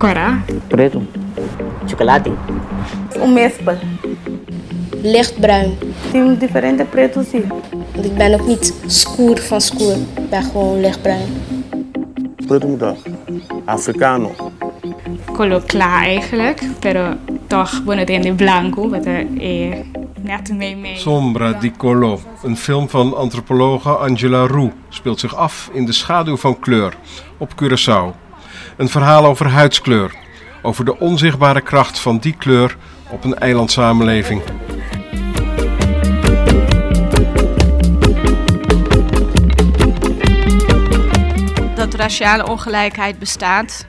Cora. Preto. Chocolate. Um mespel. Lichtbruin. Tem diferente preto sim. Want ik ben ook niet scoer van scoer. Ik ben gewoon lichtbruin. Preto moeder. Africano. Color klaar eigenlijk, pero toch bueno tiene blanco, wat er eh, net mee mee. Sombra di Collo, een film van antropologe Angela Roux, speelt zich af in de schaduw van kleur op Curaçao. Een verhaal over huidskleur, over de onzichtbare kracht van die kleur op een eilandsamenleving. dat raciale ongelijkheid bestaat.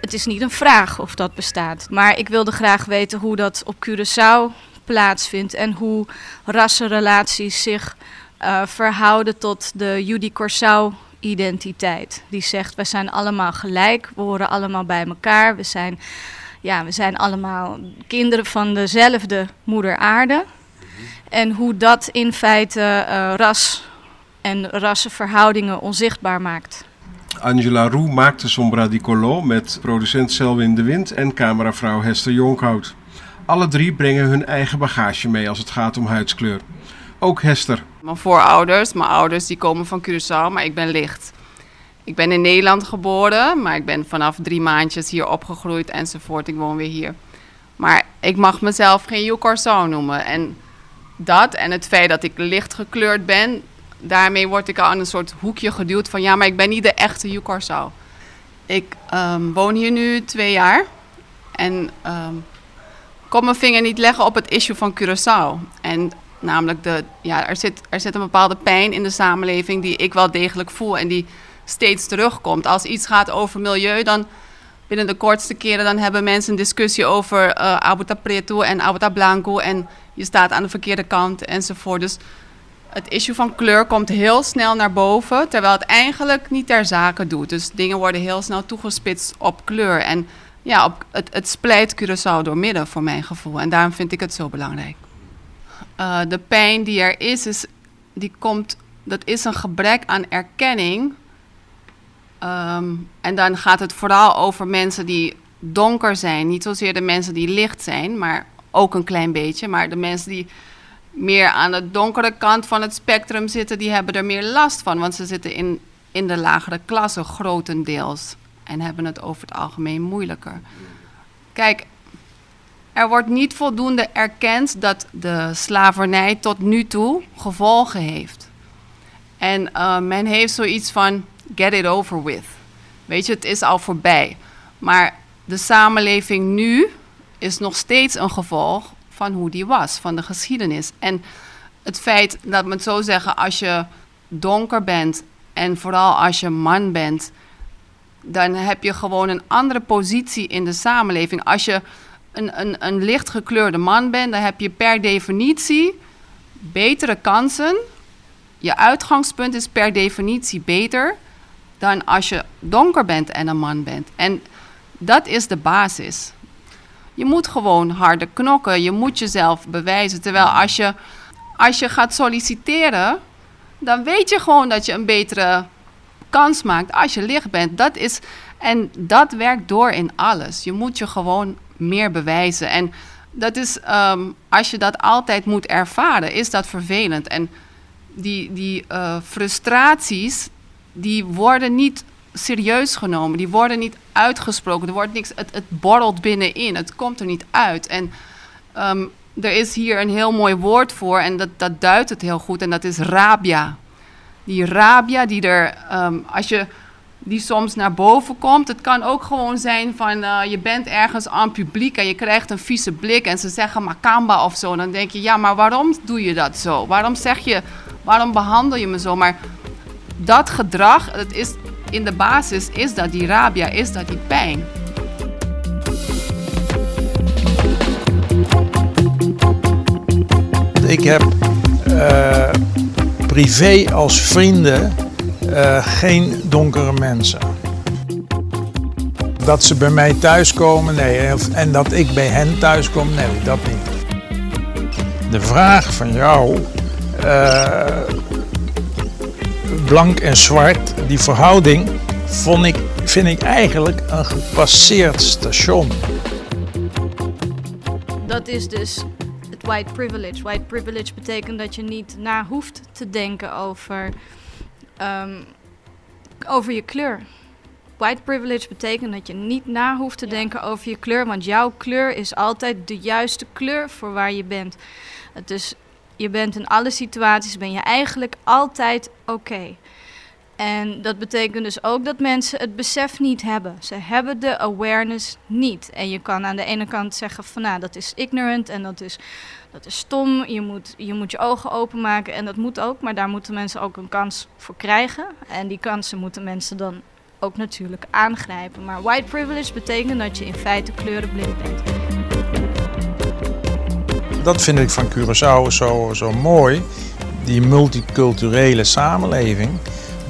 Het is niet een vraag of dat bestaat. Maar ik wilde graag weten hoe dat op Curaçao plaatsvindt en hoe rassenrelaties zich eh, verhouden tot de Judy Corsau identiteit. Die zegt, we zijn allemaal gelijk, we horen allemaal bij elkaar, we zijn, ja, we zijn allemaal kinderen van dezelfde moeder aarde. En hoe dat in feite eh, ras en rassenverhoudingen onzichtbaar maakt. Angela Roux maakte Sombra di Collo met producent Selwin de Wind en cameravrouw Hester Jonkhout. Alle drie brengen hun eigen bagage mee als het gaat om huidskleur. Ook Hester. Mijn voorouders, mijn ouders, die komen van Curaçao, maar ik ben licht. Ik ben in Nederland geboren, maar ik ben vanaf drie maandjes hier opgegroeid enzovoort. Ik woon weer hier. Maar ik mag mezelf geen Yukorso noemen. En dat en het feit dat ik licht gekleurd ben, daarmee word ik al in een soort hoekje geduwd van ja, maar ik ben niet de echte Yukorso. Ik ehm, woon hier nu twee jaar en ehm kon mijn vinger niet leggen op het issue van Curaçao. En namelijk, de, ja, er, zit, er zit een bepaalde pijn in de samenleving die ik wel degelijk voel en die steeds terugkomt. Als iets gaat over milieu, dan binnen de kortste keren dan hebben mensen een discussie over uh, Abuta Preto en Abuta Blanco en je staat aan de verkeerde kant enzovoort. Dus het issue van kleur komt heel snel naar boven, terwijl het eigenlijk niet ter zake doet. Dus dingen worden heel snel toegespitst op kleur. En ja, op, het, het splijt Curaçao door midden voor mijn gevoel. En daarom vind ik het zo belangrijk. Uh, de pijn die er is, is, die komt, dat is een gebrek aan erkenning. Um, en dan gaat het vooral over mensen die donker zijn. Niet zozeer de mensen die licht zijn, maar ook een klein beetje. Maar de mensen die meer aan de donkere kant van het spectrum zitten, die hebben er meer last van. Want ze zitten in, in de lagere klasse grotendeels. En hebben het over het algemeen moeilijker. Kijk, er wordt niet voldoende erkend dat de slavernij tot nu toe gevolgen heeft. En uh, men heeft zoiets van get it over with. Weet je, het is al voorbij. Maar de samenleving nu is nog steeds een gevolg van hoe die was, van de geschiedenis. En het feit, dat me het zo zeggen, als je donker bent en vooral als je man bent, dan heb je gewoon een andere positie in de samenleving. Als je een, een, lichtgekleurde man bent, dan heb je per definitie betere kansen. Je uitgangspunt is per definitie beter dan als je donker bent en een man bent. En dat is de basis. Je moet gewoon harder knokken, je moet jezelf bewijzen. Terwijl als je, als je gaat solliciteren, dan weet je gewoon dat je een betere kans maakt als je licht bent. Dat is, en dat werkt door in alles. Je moet je gewoon meer bewijzen. En dat is, um, als je dat altijd moet ervaren, is dat vervelend. En die, die uh, frustraties, die worden niet serieus genomen. Die worden niet uitgesproken. Er wordt niks, het, het borrelt binnenin. Het komt er niet uit. En um, er is hier een heel mooi woord voor en dat, dat duidt het heel goed. En dat is rabia. Die rabia die er, um, als je die soms naar boven komt. Het kan ook gewoon zijn van uh, je bent ergens aan publiek en je krijgt een vieze blik en ze zeggen makamba of zo. Dan denk je, ja, maar waarom doe je dat zo? Waarom zeg je, waarom behandel je me zo? Maar dat gedrag, het is, in de basis is dat die rabia, is dat die pijn. Ik heb uh, privé als vrienden uh, geen donkere mensen. Dat ze bij mij thuiskomen, nee. En dat ik bij hen thuiskom, nee, dat niet. De vraag van jou, uh, blank en zwart, die verhouding vond ik vind ik eigenlijk een gepasseerd station. Dat is dus het white privilege. White privilege betekent dat je niet na hoeft te denken over, ehm, over je kleur. White privilege betekent dat je niet na hoeft te denken over je kleur, want jouw kleur is altijd de juiste kleur voor waar je bent. Het is, je bent in alle situaties ben je eigenlijk altijd oké. En dat betekent dus ook dat mensen het besef niet hebben. Ze hebben de awareness niet. En je kan aan de ene kant zeggen van nou, dat is ignorant en dat is, dat is stom. Je moet, je moet je ogen openmaken en dat moet ook. Maar daar moeten mensen ook een kans voor krijgen. En die kansen moeten mensen dan ook natuurlijk aangrijpen. Maar white privilege betekent dat je in feite kleurenblind bent. Dat vind ik van Curaçao zo, zo mooi. Die multiculturele samenleving.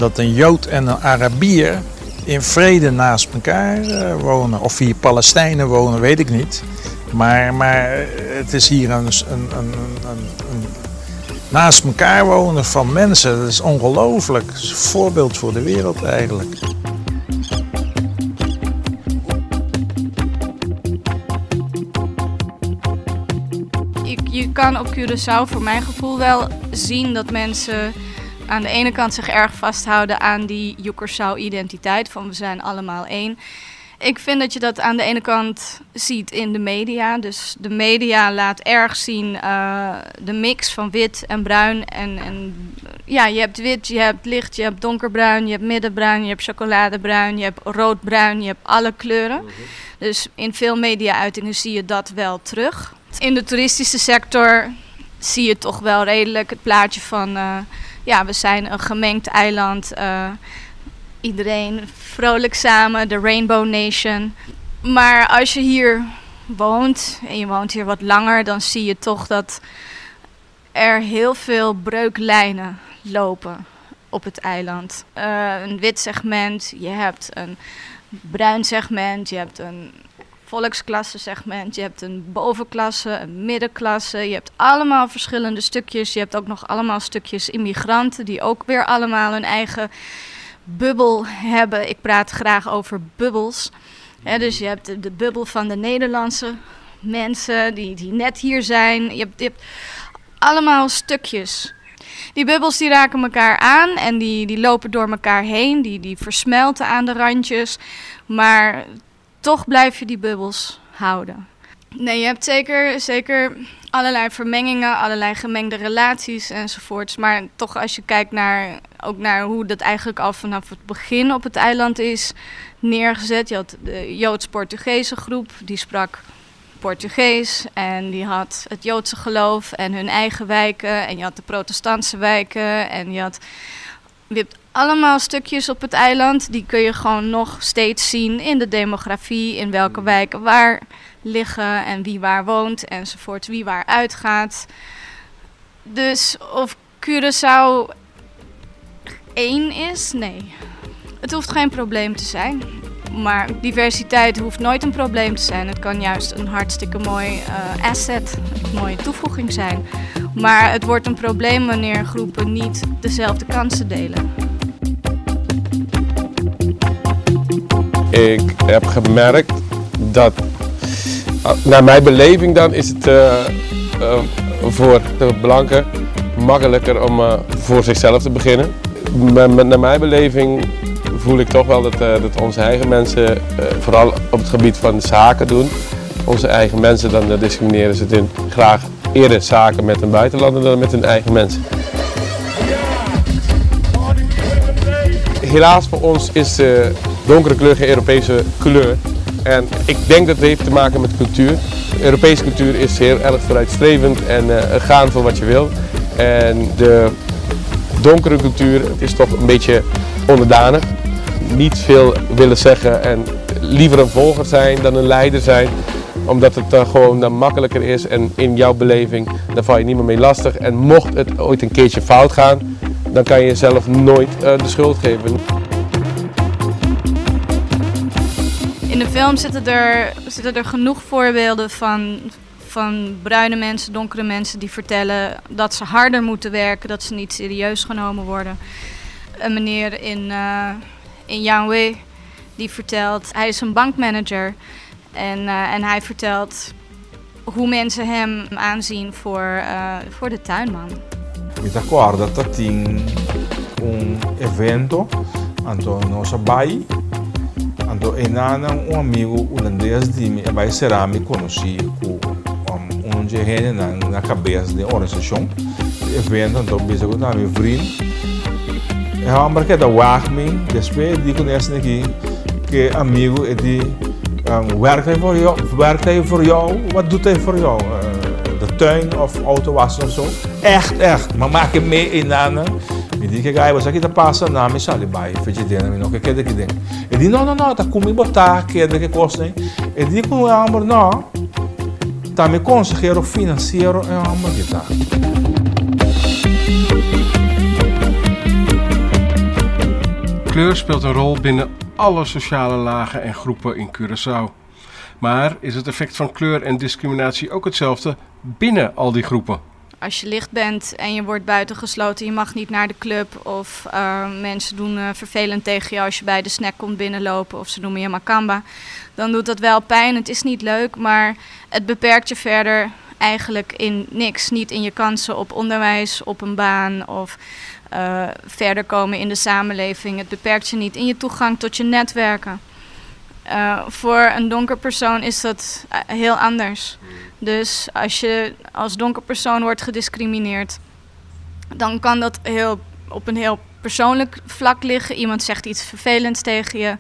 Dat een Jood en een Arabier in vrede naast elkaar eh, wonen. Of hier Palestijnen wonen, weet ik niet. Maar, maar het is hier een, een, een, een, naast elkaar wonen van mensen. Dat is ongelooflijk. Is een voorbeeld voor de wereld eigenlijk. Je kan op Curaçao voor mijn gevoel wel zien dat mensen aan de ene kant zich erg vasthouden aan die Curaçao-identiteit van we zijn allemaal één. Ik vind dat je dat aan de ene kant ziet in de media. Dus de media laat erg zien uh, de mix van wit en bruin. En, en ja, je hebt wit, je hebt licht, je hebt donkerbruin, je hebt middenbruin, je hebt chocoladebruin, je hebt roodbruin, je hebt alle kleuren. Dus in veel media-uitingen zie je dat wel terug. In de toeristische sector zie je toch wel redelijk het plaatje van... Uh, ja, we zijn een gemengd eiland. Uh, iedereen vrolijk samen, de Rainbow Nation. Maar als je hier woont en je woont hier wat langer, dan zie je toch dat er heel veel breuklijnen lopen op het eiland. Uh, een wit segment, je hebt een bruin segment, je hebt een volksklasse segment, je hebt een bovenklasse, een middenklasse, je hebt allemaal verschillende stukjes. Je hebt ook nog allemaal stukjes immigranten die ook weer allemaal een eigen bubbel hebben. Ik praat graag over bubbels. dus je hebt de, de, bubbel van de Nederlandse mensen die, die net hier zijn. Je hebt, je hebt allemaal stukjes. Die bubbels die raken elkaar aan en die, die lopen door elkaar heen. Die, die versmelten aan de randjes. Maar toch blijf je die bubbels houden. Nee, je hebt zeker, zeker allerlei vermengingen, allerlei gemengde relaties enzovoorts. Maar toch als je kijkt naar, ook naar hoe dat eigenlijk al vanaf het begin op het eiland is neergezet. Je had de Joods-Portugese groep, die sprak Portugees. En die had het Joodse geloof en hun eigen wijken. En je had de protestantse wijken. En je had... Je hebt allemaal stukjes op het eiland. Die kun je gewoon nog steeds zien in de demografie. In welke wijken waar liggen en wie waar woont enzovoort, wie waar uitgaat. Dus of Curaçao één is, nee. Het hoeft geen probleem te zijn. Maar diversiteit hoeft nooit een probleem te zijn. Het kan juist een hartstikke mooi uh, asset, een mooie toevoeging zijn. Maar het wordt een probleem wanneer groepen niet dezelfde kansen delen. Ik heb gemerkt dat naar mijn beleving dan is het uh, voor de blanken makkelijker om voor zichzelf te beginnen. Maar naar mijn beleving voel ik toch wel dat, dat onze eigen mensen, vooral op het gebied van zaken doen, onze eigen mensen, dan discrimineren ze doen graag eerder zaken met een buitenlander dan met hun eigen mensen. Helaas voor ons is de donkere kleur geen Europese kleur. En ik denk dat het heeft te maken met cultuur. De Europese cultuur is heel erg vooruitstrevend en uh, gaan voor wat je wil. En de donkere cultuur is toch een beetje onderdanig. Niet veel willen zeggen en liever een volger zijn dan een leider zijn omdat het dan gewoon dan makkelijker is en in jouw beleving, dan val je niet meer mee lastig. En mocht het ooit een keertje fout gaan, dan kan je jezelf nooit uh, de schuld geven. In de film zitten er, zitten er genoeg voorbeelden van, van bruine mensen, donkere mensen die vertellen dat ze harder moeten werken, dat ze niet serieus genomen worden. Een meneer in, uh, in Yanwe Die vertelt, hij is een bankmanager. En, uh, en hij vertelt hoe mensen hem aanzien voor, uh, voor de tuinman. Me acorda dat tinha um evento anto nossa bai anto enana um amigo holandês de mim vai será me conheci com um, gerente na, na cabeça de organização evento anto bisa minha vriend é uma marqueta wagme depois de conhecer aqui que amigo é de um, werkt hij voor jou werkt hij voor jou? Wat doet hij voor jou? Uh, de tuin of auto wassen of zo? Echt echt. Maar maak je mee in nana me diz que gai, você aqui tá passando, não, me sale bai, fedidena, não, que quer que dentro. Ele diz, não, não, não, tá comigo botar, quer que costa, hein? Ele diz com o amor, não, tá me consejero financeiro, é amor que tá. Kleur speelt een rol binnen alle sociale lagen en groepen in Curaçao. Maar is het effect van kleur en discriminatie ook hetzelfde binnen al die groepen? als je licht bent en je wordt buitengesloten, je mag niet naar de club. Of uh, mensen doen uh, vervelend tegen je als je bij de snack komt binnenlopen. Of ze noemen je makamba. Dan doet dat wel pijn. Het is niet leuk, maar het beperkt je verder eigenlijk in niks. Niet in je kansen op onderwijs, op een baan of uh, verder komen in de samenleving. Het beperkt je niet in je toegang tot je netwerken. voor een donker persoon is dat heel anders. Dus als je als donker persoon wordt gediscrimineerd, dan kan dat heel, op een heel persoonlijk vlak liggen. Iemand zegt iets vervelends tegen je.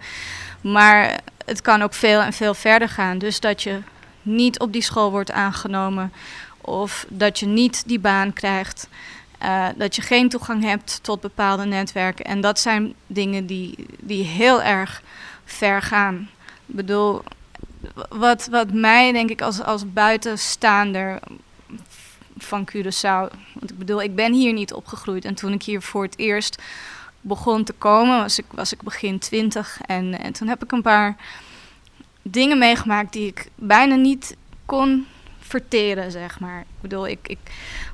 Maar het kan ook veel en veel verder gaan. Dus dat je niet op die school wordt aangenomen. Of dat je niet die baan krijgt. Uh, dat je geen toegang hebt tot bepaalde netwerken. En dat zijn dingen die, die heel erg ver gaan. Ik bedoel, wat, wat mij denk ik als, als buitenstaander van Curaçao. Want ik bedoel, ik ben hier niet opgegroeid. En toen ik hier voor het eerst begon te komen, was ik, was ik begin twintig. En, en toen heb ik een paar dingen meegemaakt die ik bijna niet kon verteren, zeg maar. Ik bedoel, ik, ik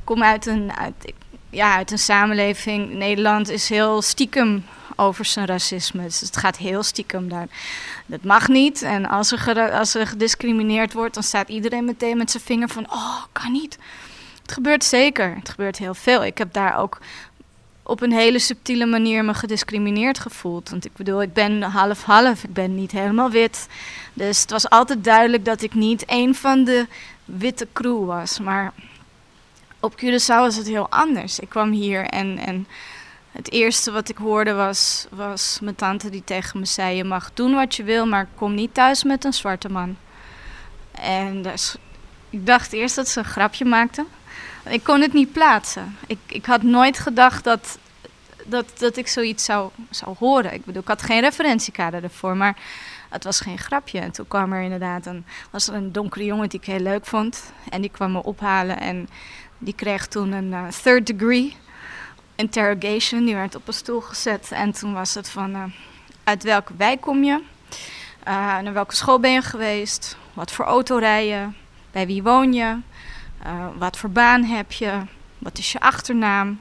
kom uit een, uit, ja, uit een samenleving. Nederland is heel stiekem over zijn racisme. Dus het gaat heel stiekem daar. Dat mag niet. En als er, als er gediscrimineerd wordt, dan staat iedereen meteen met zijn vinger van: oh, kan niet. Het gebeurt zeker. Het gebeurt heel veel. Ik heb daar ook op een hele subtiele manier me gediscrimineerd gevoeld. Want ik bedoel, ik ben half-half. Ik ben niet helemaal wit. Dus het was altijd duidelijk dat ik niet een van de witte crew was. Maar op Curaçao was het heel anders. Ik kwam hier en, en het eerste wat ik hoorde was, was mijn tante die tegen me zei: Je mag doen wat je wil, maar kom niet thuis met een zwarte man. En dus, ik dacht eerst dat ze een grapje maakte. Ik kon het niet plaatsen. Ik, ik had nooit gedacht dat, dat, dat ik zoiets zou, zou horen. Ik bedoel, ik had geen referentiekader ervoor, maar het was geen grapje. En toen kwam er inderdaad een, was er een donkere jongen die ik heel leuk vond. En die kwam me ophalen en die kreeg toen een uh, third degree interrogation. Die werd op een stoel gezet. En toen was het van, uh, uit welke wijk kom je? Uh, naar welke school ben je geweest? Wat voor auto rij je? Bij wie woon je? Wat voor baan heb je? Wat is je achternaam?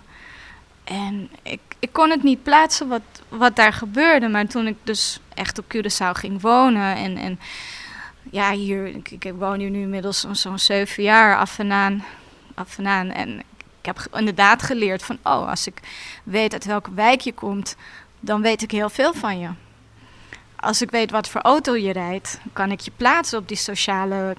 En ik, ik kon het niet plaatsen wat, wat daar gebeurde. Maar toen ik dus echt op Curaçao ging wonen en... en ja, hier, ik, ik woon hier nu inmiddels zo'n zo zeven jaar af en aan. Af en ik heb inderdaad geleerd van, oh, als ik weet uit welke wijk je komt, dan weet ik heel veel van je. Als ik weet wat voor auto je rijdt, kan ik je plaatsen op die sociale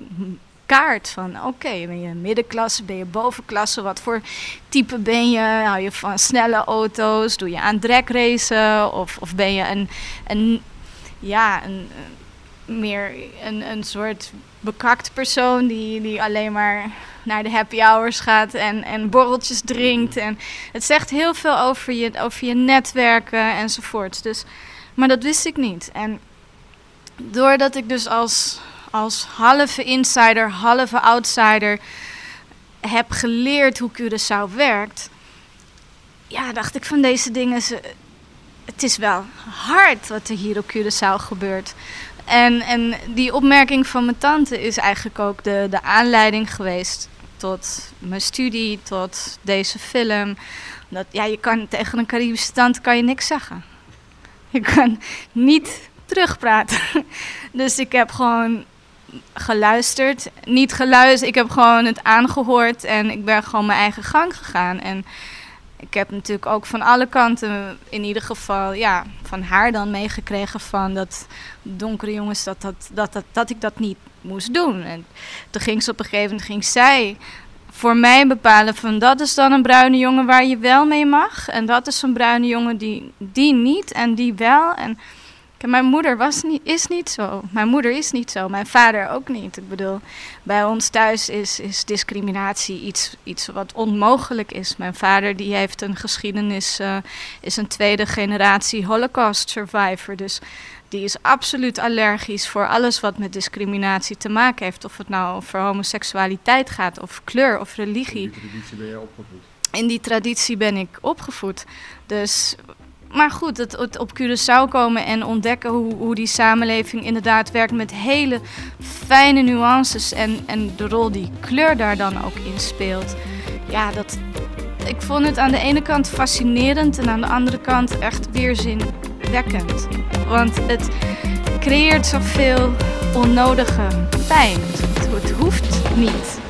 kaart van oké, ben je middenklasse, ben je bovenklasse, wat voor type ben je? Hou je van snelle auto's? Doe je aan dragracen? Of, of ben je een, een ja, een, meer een, een soort bekakt persoon die, die alleen maar naar de happy hours gaat en, en borreltjes drinkt. En het zegt heel veel over je, over je netwerken enzovoort. Dus, maar dat wist ik niet. En doordat ik dus als, als halve insider, halve outsider heb geleerd hoe Curaçao werkt, ja, dacht ik van deze dingen. Het is wel hard wat er hier op Curaçao gebeurt. En, en die opmerking van mijn tante is eigenlijk ook de, de aanleiding geweest tot mijn studie, tot deze film. Dat, ja, je kan tegen een Caribische tante kan je niks zeggen. Je kan niet terugpraten. dus ik heb gewoon geluisterd. Niet geluisterd, ik heb gewoon het aangehoord en ik ben gewoon mijn eigen gang gegaan. En ik heb natuurlijk ook van alle kanten, in ieder geval, ja, van haar dan meegekregen van dat donkere jongens, dat, dat, dat, dat, dat ik dat niet moest doen. En toen ging ze op een gegeven moment, ging zij voor mij bepalen van dat is dan een bruine jongen waar je wel mee mag. En dat is een bruine jongen die, die niet en die wel. En mijn moeder was niet, is niet zo. Mijn moeder is niet zo. Mijn vader ook niet. Ik bedoel, bij ons thuis is, is discriminatie iets, iets wat onmogelijk is. Mijn vader die heeft een geschiedenis, uh, is een tweede generatie Holocaust survivor. Dus die is absoluut allergisch voor alles wat met discriminatie te maken heeft. Of het nou over homoseksualiteit gaat, of kleur, of religie. In die traditie ben je opgevoed. In die traditie ben ik opgevoed. Dus maar goed, het, het, op Curaçao komen en ontdekken hoe, hoe die samenleving inderdaad werkt met hele fijne nuances en, en de rol die kleur daar dan ook in speelt. Ja, dat, ik vond het aan de ene kant fascinerend en aan de andere kant echt Want het creëert zoveel onnodige pijn. Het hoeft niet.